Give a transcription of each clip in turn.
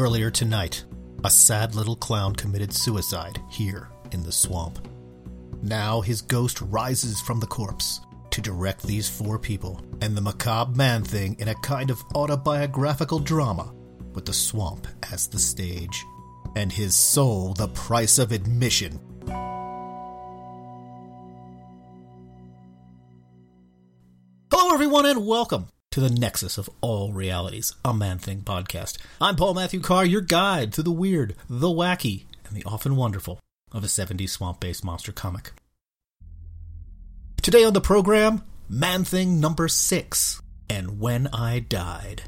Earlier tonight, a sad little clown committed suicide here in the swamp. Now his ghost rises from the corpse to direct these four people and the macabre man thing in a kind of autobiographical drama with the swamp as the stage and his soul the price of admission. Hello, everyone, and welcome to the Nexus of All Realities, a Man Thing podcast. I'm Paul Matthew Carr, your guide to the weird, the wacky, and the often wonderful of a 70s swamp based monster comic. Today on the program, Man Thing number six, and When I Died.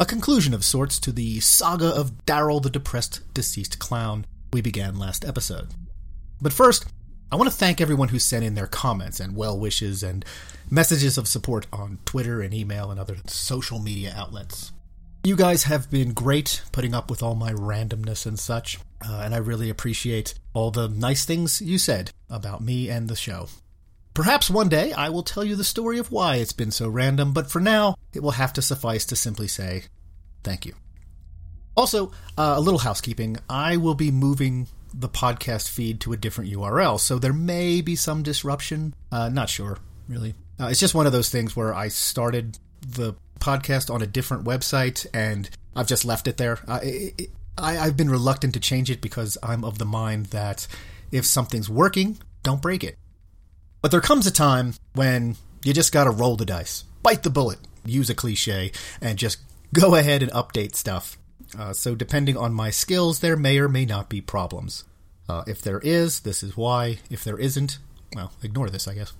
A conclusion of sorts to the saga of Daryl the depressed deceased clown we began last episode. But first, I want to thank everyone who sent in their comments and well wishes and messages of support on Twitter and email and other social media outlets. You guys have been great putting up with all my randomness and such, uh, and I really appreciate all the nice things you said about me and the show. Perhaps one day I will tell you the story of why it's been so random, but for now, it will have to suffice to simply say thank you. Also, uh, a little housekeeping. I will be moving the podcast feed to a different URL, so there may be some disruption. Uh, not sure, really. Uh, it's just one of those things where I started the podcast on a different website and I've just left it there. Uh, it, I, I've been reluctant to change it because I'm of the mind that if something's working, don't break it. But there comes a time when you just gotta roll the dice, bite the bullet, use a cliche, and just go ahead and update stuff. Uh, so, depending on my skills, there may or may not be problems. Uh, if there is, this is why. If there isn't, well, ignore this, I guess.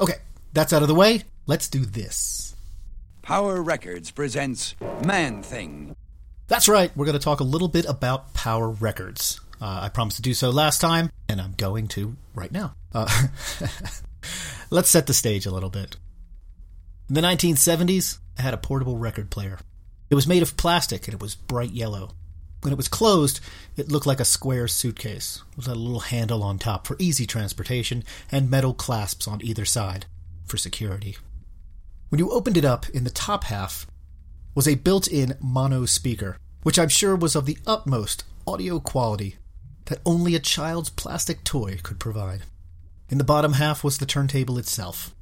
Okay, that's out of the way. Let's do this. Power Records presents Man Thing. That's right, we're going to talk a little bit about Power Records. Uh, I promised to do so last time, and I'm going to right now. Uh, let's set the stage a little bit. In the 1970s, I had a portable record player. It was made of plastic and it was bright yellow. When it was closed, it looked like a square suitcase with a little handle on top for easy transportation and metal clasps on either side for security. When you opened it up, in the top half was a built in mono speaker, which I'm sure was of the utmost audio quality that only a child's plastic toy could provide. In the bottom half was the turntable itself,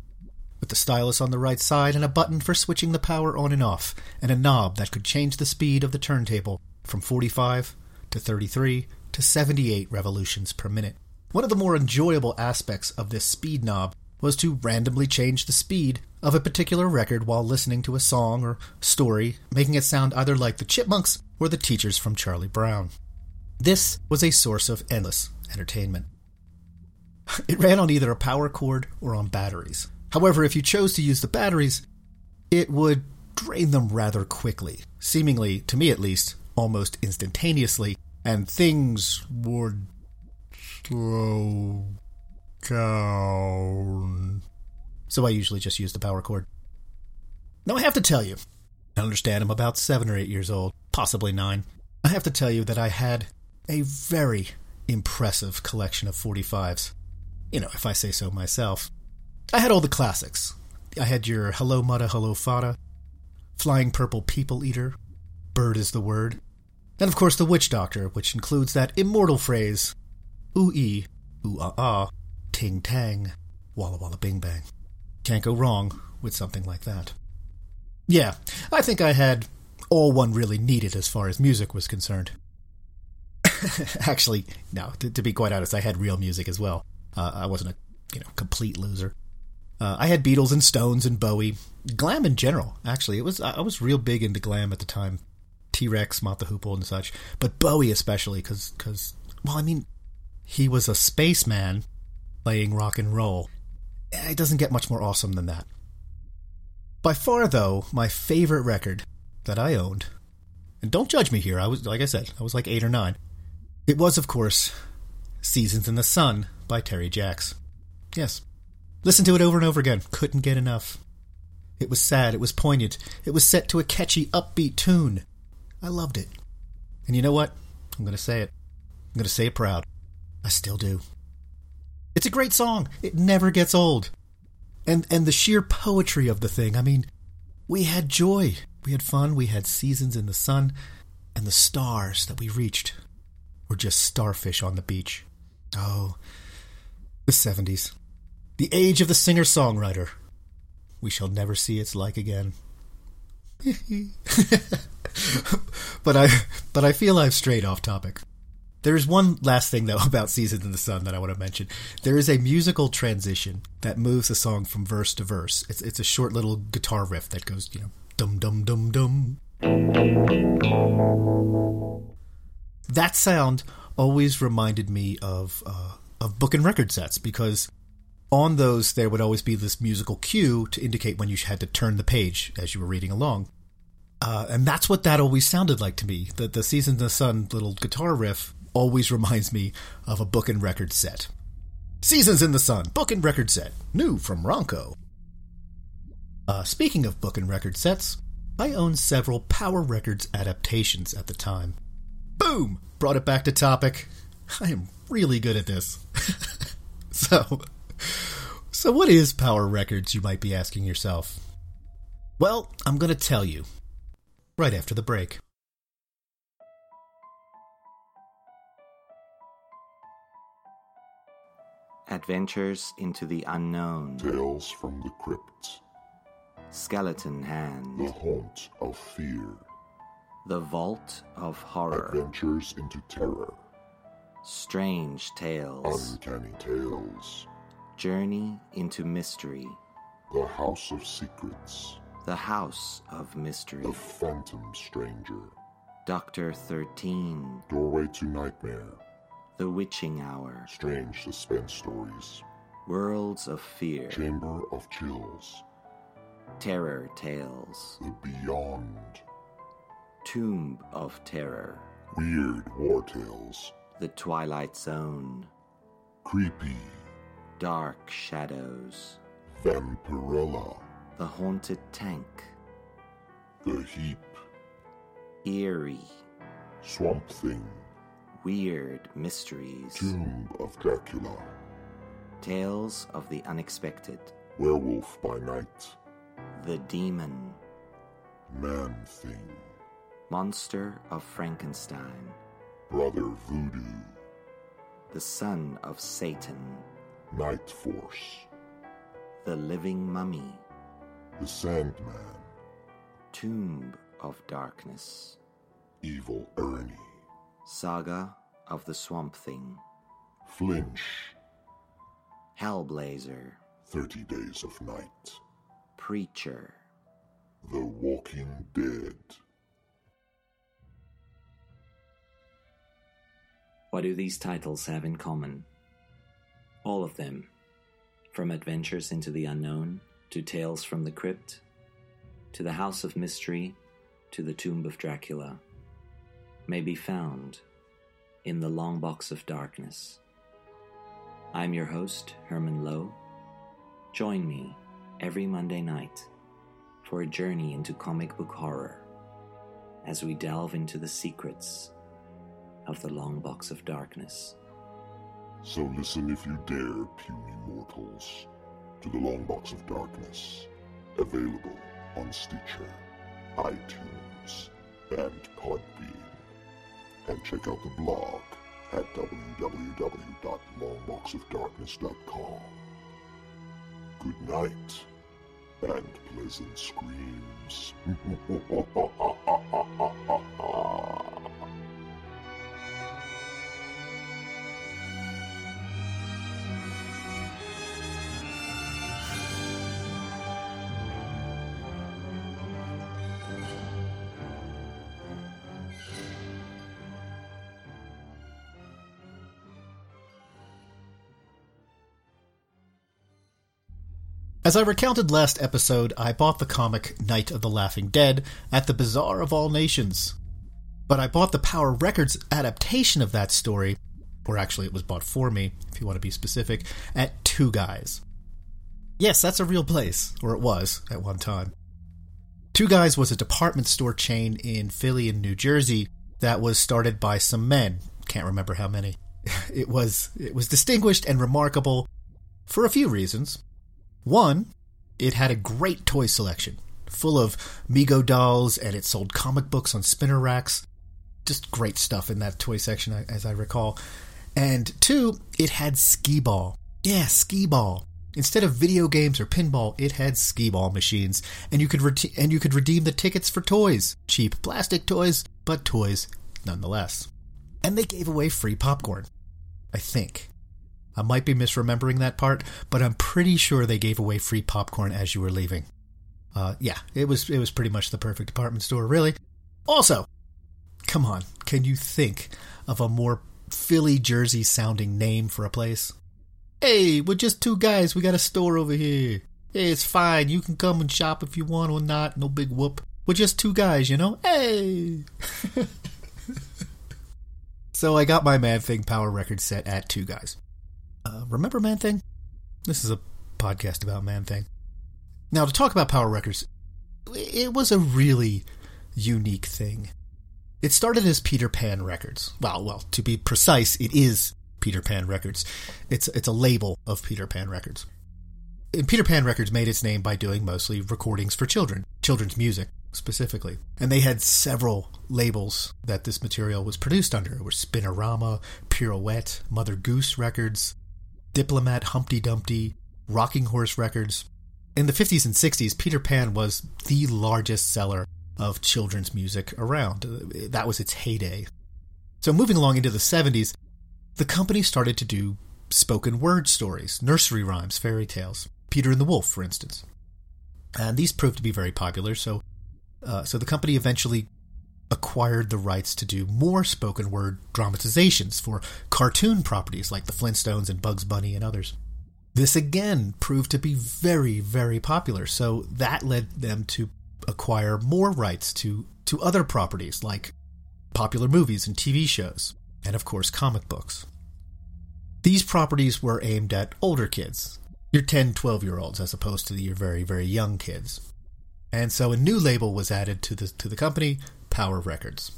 with the stylus on the right side and a button for switching the power on and off, and a knob that could change the speed of the turntable from 45 to 33 to 78 revolutions per minute. One of the more enjoyable aspects of this speed knob was to randomly change the speed of a particular record while listening to a song or story, making it sound either like the Chipmunks or the teachers from Charlie Brown. This was a source of endless entertainment. It ran on either a power cord or on batteries. However, if you chose to use the batteries, it would drain them rather quickly, seemingly, to me at least, almost instantaneously, and things would slow down. So I usually just use the power cord. Now I have to tell you, I understand I'm about seven or eight years old, possibly nine. I have to tell you that I had a very impressive collection of 45s. You know, if I say so myself. I had all the classics. I had your Hello Muddah, Hello Faddah, Flying Purple People Eater, Bird is the Word, and of course the Witch Doctor, which includes that immortal phrase, ooh ee, ooh ah ah, ting tang, walla walla bing bang. Can't go wrong with something like that. Yeah, I think I had all one really needed as far as music was concerned. Actually, no, to, to, be quite honest, I had real music as well. Uh, I wasn't a you know complete loser. Uh, I had Beatles and Stones and Bowie, glam in general. Actually, it was I was real big into glam at the time, T Rex, Mott the Hoople, and such. But Bowie especially, because because well, I mean, he was a spaceman playing rock and roll. It doesn't get much more awesome than that. By far, though, my favorite record that I owned, and don't judge me here. I was like I said, I was like eight or nine. It was, of course, "Seasons in the Sun" by Terry Jacks. Yes, Listened to it over and over again. Couldn't get enough. It was sad. It was poignant. It was set to a catchy, upbeat tune. I loved it. And you know what? I'm going to say it. I'm going to say it proud. I still do. It's a great song. It never gets old. And and the sheer poetry of the thing. I mean, we had joy. We had fun. We had seasons in the sun. and the stars that we reached were just starfish on the beach. Oh, the 70s. The age of the singer songwriter. We shall never see its like again. but I but I feel I've strayed off topic. There is one last thing though about Seasons in the Sun that I want to mention. There is a musical transition that moves the song from verse to verse. It's it's a short little guitar riff that goes, you know, dum dum dum dum. That sound always reminded me of uh, of book and record sets because on those there would always be this musical cue to indicate when you had to turn the page as you were reading along. Uh, and that's what that always sounded like to me. The the Seasons in the Sun little guitar riff always reminds me of a book and record set. Seasons in the Sun, book and record set, new from Ronco. Uh, speaking of book and record sets, I owned several Power Records adaptations at the time. Boom! Brought it back to topic. I am really good at this. so, so what is Power Records, you might be asking yourself? Well, I'm going to tell you right after the break. Adventures into the Unknown. Tales from the Crypt. Skeleton Hand. The Haunt of Fear. The Vault of Horror. Adventures into Terror. Strange Tales. Uncanny Tales. Journey into Mystery. The House of Secrets. The House of Mystery. The Phantom Stranger. Doctor 13. Doorway to Nightmare. The Witching Hour. Strange Suspense Stories. Worlds of Fear. Chamber of Chills. Terror Tales. The Beyond. Tomb of Terror. Weird War Tales. The Twilight Zone. Creepy. Dark Shadows. Vampirella. The Haunted Tank. The Heap. Eerie. Swamp Thing. Weird Mysteries. Tomb of Dracula. Tales of the Unexpected. Werewolf by Night. The Demon. Man Thing. Monster of Frankenstein. Brother Voodoo. The Son of Satan. Night Force. The Living Mummy. The Sandman. Tomb of Darkness. Evil Ernie. Saga of the Swamp Thing. Flinch. Hellblazer. Thirty Days of Night. Preacher. The Walking Dead. What do these titles have in common? All of them, from Adventures into the Unknown to Tales from the Crypt, to the House of Mystery to the Tomb of Dracula, may be found in the Long Box of Darkness. I'm your host, Herman Lowe. Join me every Monday night for a journey into comic book horror as we delve into the secrets of the Long Box of Darkness. So listen if you dare, puny mortals, to the Long Box of Darkness, available on Stitcher, iTunes, and Podbean. And check out the blog at www.longboxofdarkness.com. Good night and pleasant screams. As I recounted last episode, I bought the comic Night of the Laughing Dead at the Bazaar of All Nations. But I bought the Power Records adaptation of that story, or actually it was bought for me, if you want to be specific, at Two Guys. Yes, that's a real place, or it was at one time. Two Guys was a department store chain in Philly and New Jersey that was started by some men. Can't remember how many. It was it was distinguished and remarkable for a few reasons. One, it had a great toy selection, full of Mego dolls, and it sold comic books on spinner racks. just great stuff in that toy section, as I recall. And two, it had skee ball. Yeah, skee ball. Instead of video games or pinball, it had skee ball machines, and you could and you could redeem the tickets for toys, cheap plastic toys, but toys nonetheless. And they gave away free popcorn. I think. I might be misremembering that part, but I'm pretty sure they gave away free popcorn as you were leaving. Uh, yeah, it was it was pretty much the perfect department store, really. Also, come on, can you think of a more Philly Jersey sounding name for a place? Hey, we're just two guys. We got a store over here. Hey, it's fine. You can come and shop if you want or not. No big whoop. We're just two guys, you know? Hey! so I got my Man Thing Power Record set at Two Guys. Uh, remember Man Thing? This is a podcast about Man Thing. Now, to talk about Power Records, it was a really unique thing. It started as Peter Pan Records. Well, well, to be precise, it is Peter Pan Records. It's it's a label of Peter Pan Records. And Peter Pan Records made its name by doing mostly recordings for children, children's music specifically. And they had several labels that this material was produced under. It were Spinorama, Pirouette, Mother Goose Records, Diplomat, Humpty Dumpty, Rocking Horse Records. In the 50s and 60s, Peter Pan was the largest seller of children's music around. That was its heyday. So moving along into the 70s, the company started to do spoken word stories, nursery rhymes, fairy tales. Peter and the Wolf, for instance. And these proved to be very popular, so uh, so the company eventually acquired the rights to do more spoken word dramatizations for cartoon properties like the Flintstones and Bugs Bunny and others. This again proved to be very, very popular, so that led them to acquire more rights to, to other properties like popular movies and TV shows, and of course comic books. These properties were aimed at older kids, your 10, 12 year olds, as opposed to your very, very young kids. And so a new label was added to the, to the company, Power Records.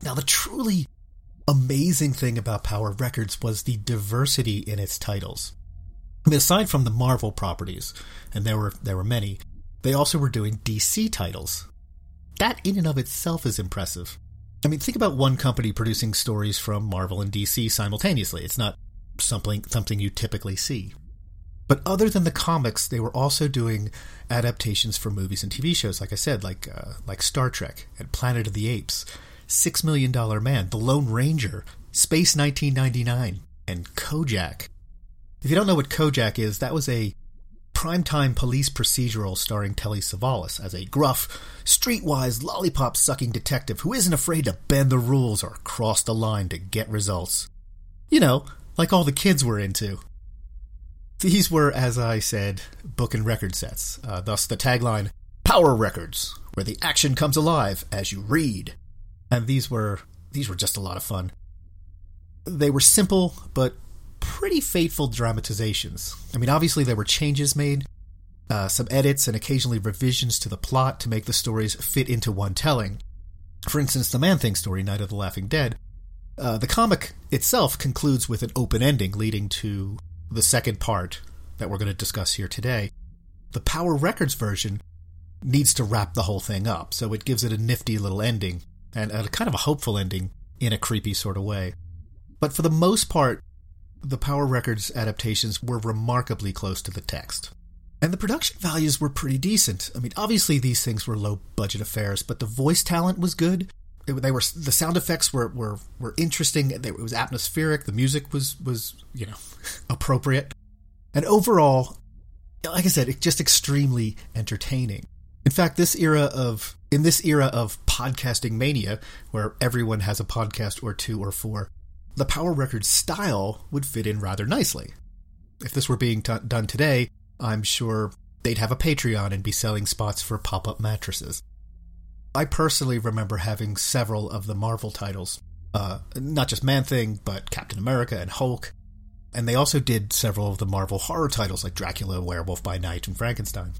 Now, the truly amazing thing about Power Records was the diversity in its titles. I mean, aside from the Marvel properties, and there were there were many, they also were doing DC titles. That in and of itself is impressive. I mean, think about one company producing stories from Marvel and DC simultaneously. It's not something something you typically see. But other than the comics, they were also doing adaptations for movies and TV shows, like I said, like uh, like Star Trek and Planet of the Apes, Six Million Dollar Man, The Lone Ranger, Space 1999, and Kojak. If you don't know what Kojak is, that was a primetime police procedural starring Telly Savalas as a gruff, streetwise, lollipop sucking detective who isn't afraid to bend the rules or cross the line to get results. You know, like all the kids were into. These were, as I said, book and record sets, uh, thus the tagline Power Records, where the action comes alive as you read. And these were these were just a lot of fun. They were simple but pretty faithful dramatizations. I mean, obviously, there were changes made, uh, some edits, and occasionally revisions to the plot to make the stories fit into one telling. For instance, the Man Thing story, Night of the Laughing Dead. Uh, the comic itself concludes with an open ending leading to the second part that we're going to discuss here today. The Power Records version needs to wrap the whole thing up, so it gives it a nifty little ending and a kind of a hopeful ending in a creepy sort of way. But for the most part, the Power Records adaptations were remarkably close to the text. And the production values were pretty decent. I mean, obviously these things were low budget affairs, but the voice talent was good. It, they were the sound effects were were, were interesting. It was atmospheric. The music was was you know appropriate, and overall, like I said, it just extremely entertaining. In fact, this era of in this era of podcasting mania, where everyone has a podcast or two or four, the Power Records style would fit in rather nicely. If this were being t- done today, I'm sure they'd have a Patreon and be selling spots for pop up mattresses. I personally remember having several of the Marvel titles, uh, not just Man Thing, but Captain America and Hulk. And they also did several of the Marvel horror titles like Dracula, Werewolf by Night, and Frankenstein.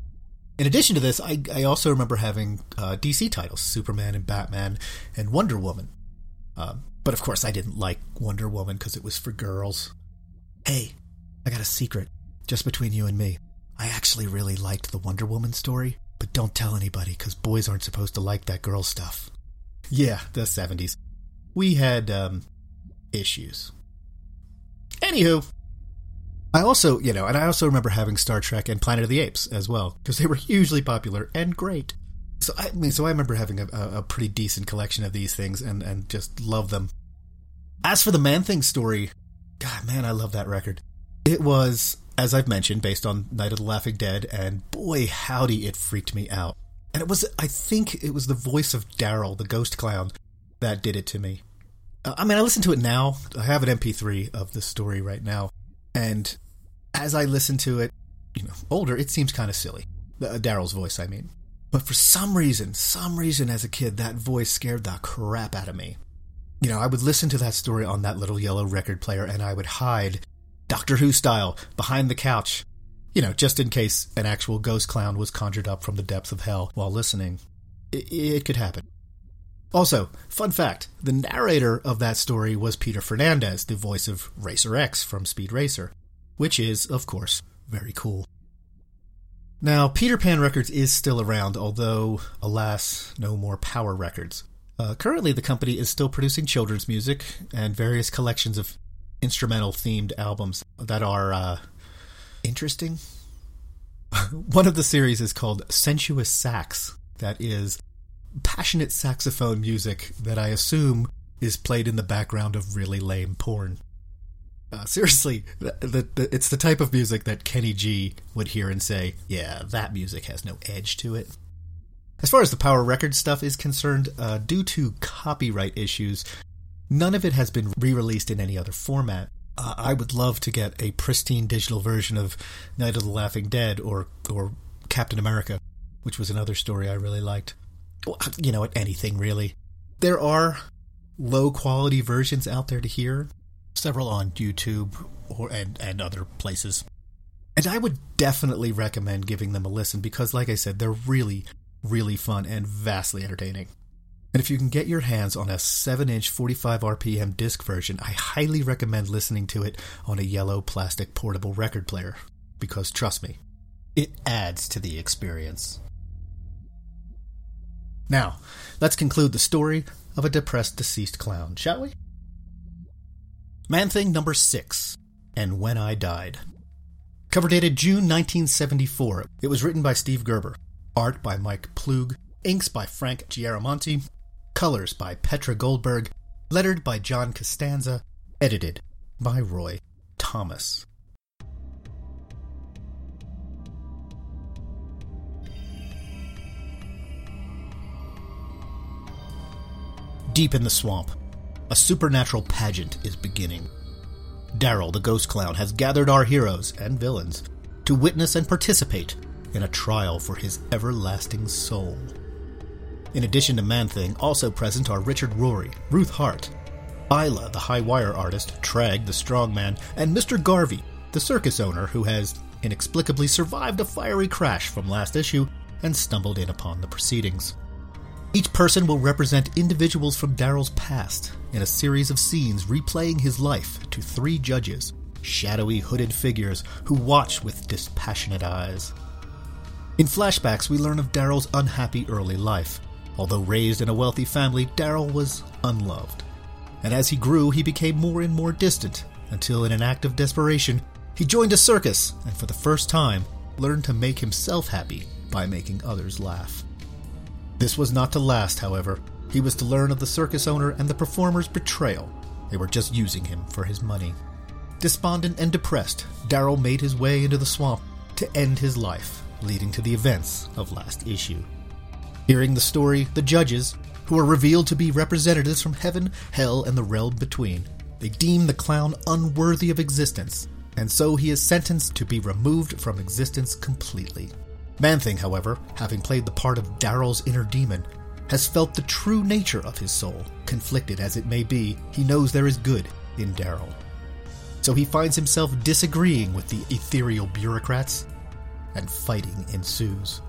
In addition to this, I, I also remember having uh, DC titles Superman and Batman and Wonder Woman. Uh, but of course, I didn't like Wonder Woman because it was for girls. Hey, I got a secret, just between you and me. I actually really liked the Wonder Woman story, but don't tell anybody because boys aren't supposed to like that girl stuff. Yeah, the 70s. we had um, issues. Anywho, I also, you know, and I also remember having Star Trek and Planet of the Apes as well because they were hugely popular and great. So I, mean, so I remember having a, a pretty decent collection of these things and and just love them. As for the Man Thing story, God, man, I love that record. It was, as I've mentioned, based on Night of the Laughing Dead, and boy, howdy, it freaked me out. And it was, I think, it was the voice of Daryl, the ghost clown, that did it to me. Uh, I mean, I listen to it now. I have an MP3 of the story right now, and as I listen to it, you know, older, it seems kind of silly. Uh, Daryl's voice, I mean. But for some reason, some reason as a kid, that voice scared the crap out of me. You know, I would listen to that story on that little yellow record player and I would hide, Doctor Who style, behind the couch, you know, just in case an actual ghost clown was conjured up from the depths of hell while listening. It, it could happen. Also, fun fact the narrator of that story was Peter Fernandez, the voice of Racer X from Speed Racer, which is, of course, very cool. Now, Peter Pan Records is still around, although, alas, no more Power Records. Uh, currently, the company is still producing children's music and various collections of instrumental themed albums that are uh, interesting. One of the series is called Sensuous Sax, that is passionate saxophone music that I assume is played in the background of really lame porn. Uh, seriously, the, the, the, it's the type of music that Kenny G would hear and say, yeah, that music has no edge to it. As far as the Power Records stuff is concerned, uh, due to copyright issues, none of it has been re released in any other format. Uh, I would love to get a pristine digital version of Night of the Laughing Dead or, or Captain America, which was another story I really liked. You know, anything really. There are low quality versions out there to hear, several on YouTube or and, and other places. And I would definitely recommend giving them a listen because, like I said, they're really, really fun and vastly entertaining. And if you can get your hands on a 7 inch 45 RPM disc version, I highly recommend listening to it on a yellow plastic portable record player. Because trust me, it adds to the experience. Now, let's conclude the story of a depressed deceased clown, shall we? Man Thing number 6 And When I Died. Cover dated June 1974. It was written by Steve Gerber. Art by Mike Ploog. Inks by Frank Chiaramonte. Colors by Petra Goldberg. Lettered by John Costanza. Edited by Roy Thomas. Deep in the swamp, a supernatural pageant is beginning. Daryl, the ghost clown, has gathered our heroes and villains to witness and participate in a trial for his everlasting soul. In addition to Man Thing, also present are Richard Rory, Ruth Hart, Isla, the high wire artist, Trag, the strongman, and Mr. Garvey, the circus owner who has inexplicably survived a fiery crash from last issue and stumbled in upon the proceedings. Each person will represent individuals from Daryl's past in a series of scenes replaying his life to three judges, shadowy hooded figures who watch with dispassionate eyes. In flashbacks, we learn of Daryl's unhappy early life. Although raised in a wealthy family, Daryl was unloved. And as he grew, he became more and more distant, until in an act of desperation, he joined a circus and for the first time learned to make himself happy by making others laugh. This was not to last, however. He was to learn of the circus owner and the performer's betrayal. They were just using him for his money. Despondent and depressed, Daryl made his way into the swamp to end his life, leading to the events of last issue. Hearing the story, the judges, who are revealed to be representatives from heaven, hell, and the realm between, they deem the clown unworthy of existence, and so he is sentenced to be removed from existence completely. Man Thing, however, having played the part of Daryl's inner demon, has felt the true nature of his soul. Conflicted as it may be, he knows there is good in Daryl. So he finds himself disagreeing with the ethereal bureaucrats, and fighting ensues.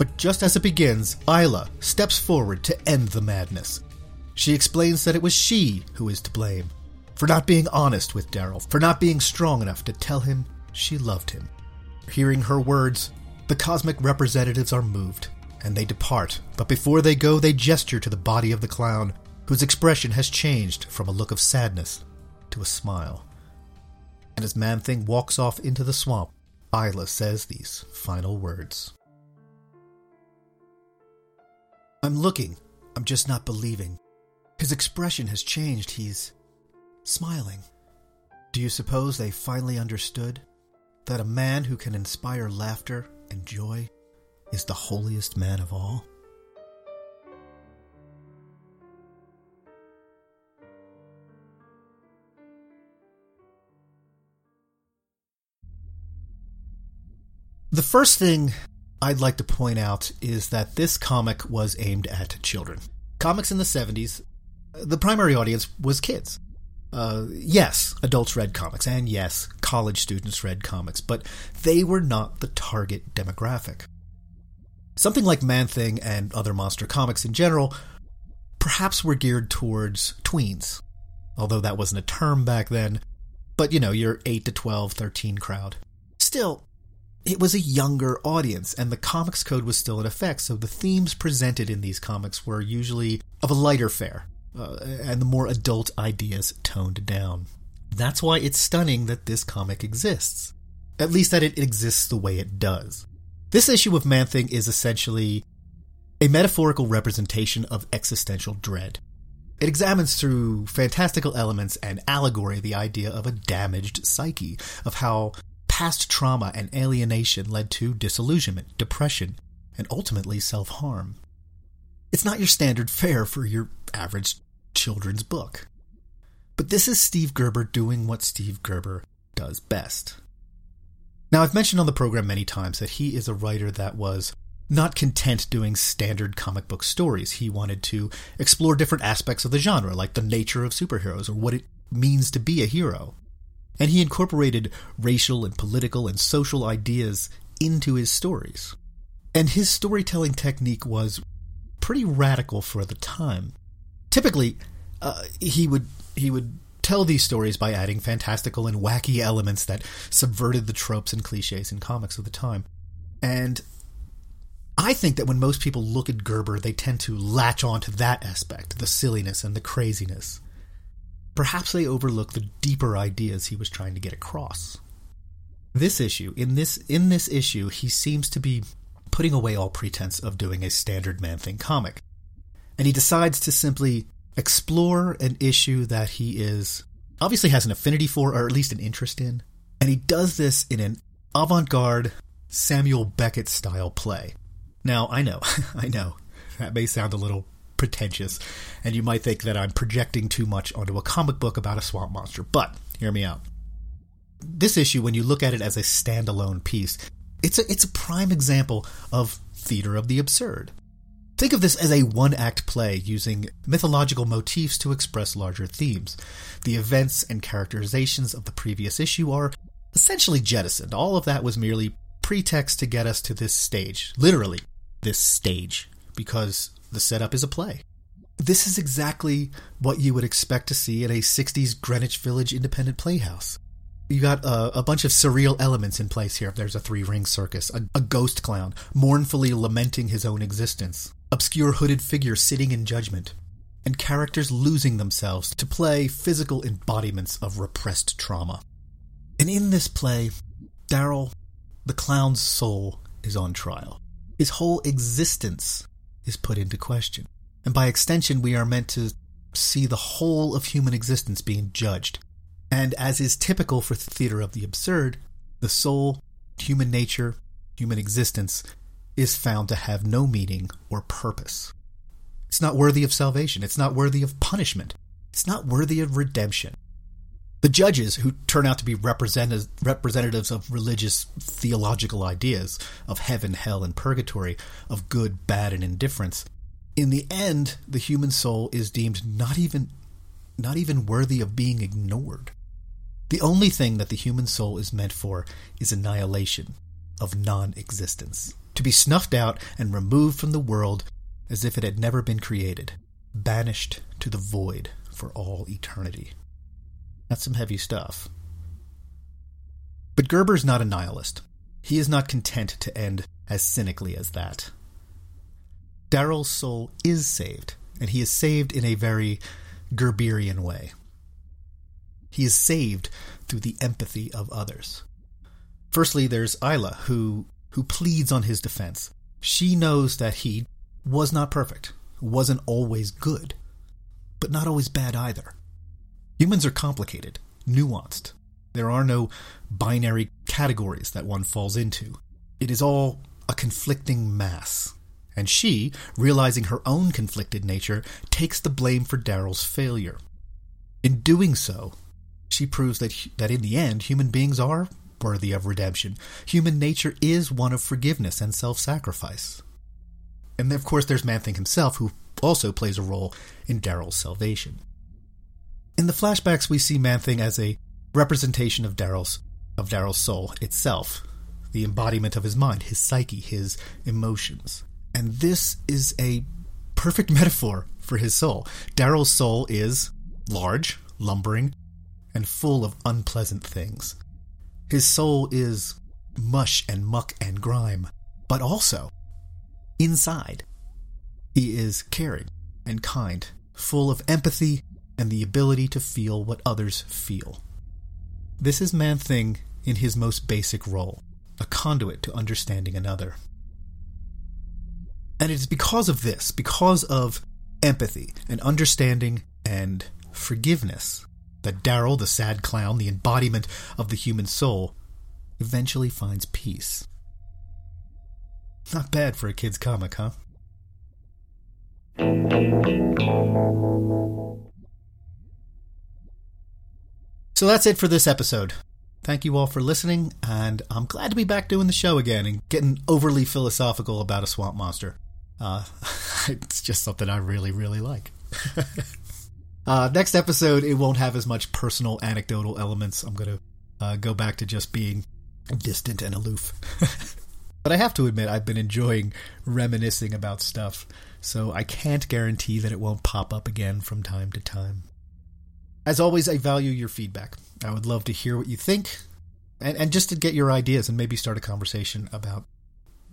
But just as it begins, Isla steps forward to end the madness. She explains that it was she who is to blame for not being honest with Daryl, for not being strong enough to tell him she loved him. Hearing her words, the cosmic representatives are moved, and they depart, but before they go, they gesture to the body of the clown, whose expression has changed from a look of sadness to a smile. And as Man Thing walks off into the swamp, Isla says these final words I'm looking, I'm just not believing. His expression has changed, he's smiling. Do you suppose they finally understood that a man who can inspire laughter and joy is the holiest man of all? The first thing I'd like to point out is that this comic was aimed at children. Comics in the 70s, the primary audience was kids. Uh, yes, adults read comics, and yes, college students read comics, but they were not the target demographic. Something like Man Thing and other monster comics in general perhaps were geared towards tweens, although that wasn't a term back then, but you know, your 8 to 12, 13 crowd. Still, it was a younger audience, and the comics code was still in effect, so the themes presented in these comics were usually of a lighter fare, uh, and the more adult ideas toned down. That's why it's stunning that this comic exists. At least that it exists the way it does. This issue of Man Thing is essentially a metaphorical representation of existential dread. It examines through fantastical elements and allegory the idea of a damaged psyche, of how past trauma and alienation led to disillusionment, depression, and ultimately self harm. It's not your standard fare for your average children's book. But this is Steve Gerber doing what Steve Gerber does best. Now, I've mentioned on the program many times that he is a writer that was not content doing standard comic book stories. He wanted to explore different aspects of the genre, like the nature of superheroes or what it means to be a hero and he incorporated racial and political and social ideas into his stories. And his storytelling technique was pretty radical for the time. Typically, uh, he would he would tell these stories by adding fantastical and wacky elements that subverted the tropes and cliches in comics of the time. And I think that when most people look at Gerber, they tend to latch on to that aspect, the silliness and the craziness perhaps they overlook the deeper ideas he was trying to get across. This issue, in this in this issue, he seems to be putting away all pretense of doing a standard man thing comic. And he decides to simply explore an issue that he is obviously has an affinity for or at least an interest in. And he does this in an avant-garde Samuel Beckett style play. Now, I know, I know, that may sound a little pretentious, and you might think that I'm projecting too much onto a comic book about a swamp monster. But hear me out. This issue, when you look at it as a standalone piece, it's a, it's a prime example of theater of the absurd. Think of this as a one act play using mythological motifs to express larger themes. The events and characterizations of the previous issue are essentially jettisoned. All of that was merely pretext to get us to this stage. Literally, this stage. Because the setup is a play. This is exactly what you would expect to see at a 60s Greenwich Village independent playhouse. You got a, a bunch of surreal elements in place here. There's a three ring circus, a, a ghost clown mournfully lamenting his own existence, obscure hooded figure sitting in judgment, and characters losing themselves to play physical embodiments of repressed trauma. And in this play, Daryl, the clown's soul, is on trial. His whole existence is put into question. And by extension, we are meant to see the whole of human existence being judged. And as is typical for theater of the absurd, the soul, human nature, human existence is found to have no meaning or purpose. It's not worthy of salvation. It's not worthy of punishment. It's not worthy of redemption. The judges, who turn out to be representatives of religious theological ideas, of heaven, hell, and purgatory, of good, bad, and indifference, in the end, the human soul is deemed not even not even worthy of being ignored. The only thing that the human soul is meant for is annihilation, of non existence, to be snuffed out and removed from the world as if it had never been created, banished to the void for all eternity. That's some heavy stuff. But Gerber's not a nihilist. He is not content to end as cynically as that. Daryl's soul is saved, and he is saved in a very Gerberian way. He is saved through the empathy of others. Firstly, there's Isla, who, who pleads on his defense. She knows that he was not perfect, wasn't always good, but not always bad either. Humans are complicated, nuanced. There are no binary categories that one falls into. It is all a conflicting mass. And she, realizing her own conflicted nature, takes the blame for Daryl's failure. In doing so, she proves that, that in the end, human beings are worthy of redemption. Human nature is one of forgiveness and self sacrifice. And of course, there's Man himself, who also plays a role in Daryl's salvation. In the flashbacks, we see Man Thing as a representation of Daryl's of Daryl's soul itself, the embodiment of his mind, his psyche, his emotions. And this is a perfect metaphor for his soul. Daryl's soul is large, lumbering, and full of unpleasant things. His soul is mush and muck and grime, but also inside. He is caring and kind, full of empathy and the ability to feel what others feel. This is Man Thing in his most basic role, a conduit to understanding another. And it is because of this, because of empathy and understanding and forgiveness, that Daryl, the sad clown, the embodiment of the human soul, eventually finds peace. Not bad for a kid's comic, huh? So that's it for this episode. Thank you all for listening, and I'm glad to be back doing the show again and getting overly philosophical about a swamp monster. Uh, it's just something I really, really like. uh, next episode, it won't have as much personal, anecdotal elements. I'm going to uh, go back to just being distant and aloof. but I have to admit, I've been enjoying reminiscing about stuff, so I can't guarantee that it won't pop up again from time to time. As always, I value your feedback. I would love to hear what you think and, and just to get your ideas and maybe start a conversation about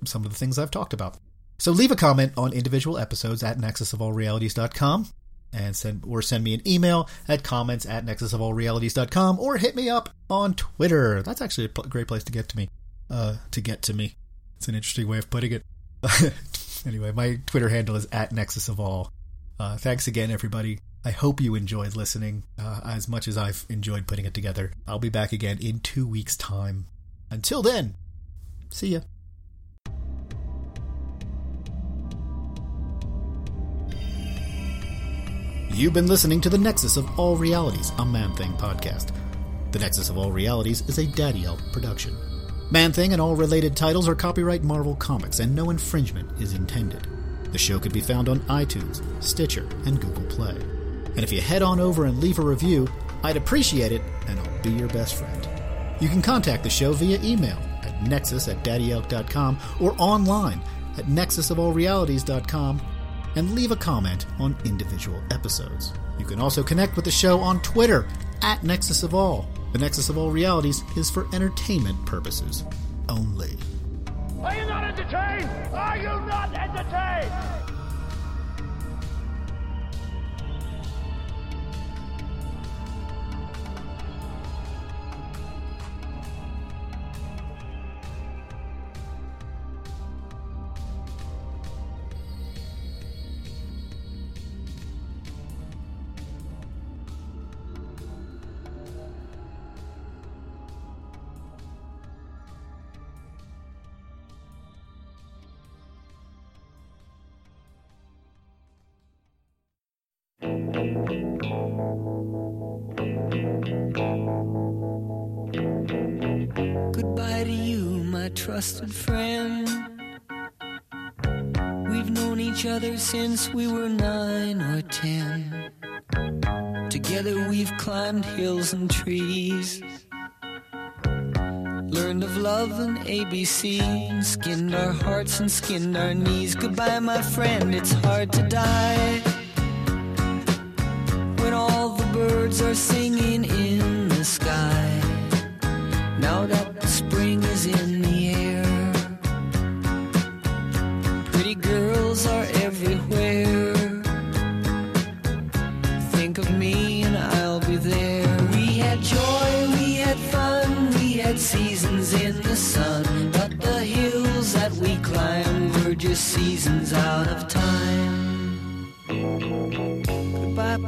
some of the things I've talked about. So leave a comment on individual episodes at nexusofallrealities.com and send or send me an email at comments at nexusofallrealities.com or hit me up on Twitter. That's actually a great place to get to me. Uh, to get to me. It's an interesting way of putting it. anyway, my Twitter handle is at Nexus of All. Uh, thanks again, everybody. I hope you enjoyed listening uh, as much as I've enjoyed putting it together. I'll be back again in two weeks' time. Until then, see ya. You've been listening to the Nexus of All Realities, a Man Thing podcast. The Nexus of All Realities is a Daddy Elk production. Man Thing and all related titles are copyright Marvel Comics, and no infringement is intended. The show can be found on iTunes, Stitcher, and Google Play. And if you head on over and leave a review, I'd appreciate it, and I'll be your best friend. You can contact the show via email at nexus at daddyelk.com or online at nexusofallrealities.com and leave a comment on individual episodes. You can also connect with the show on Twitter at Nexus of All. The Nexus of All Realities is for entertainment purposes only. Are you not entertained? Are you not entertained? Since we were nine or ten. Together we've climbed hills and trees. Learned of love and ABC. Skinned our hearts and skinned our knees. Goodbye, my friend, it's hard to die. When all the birds are singing in the sky. Now that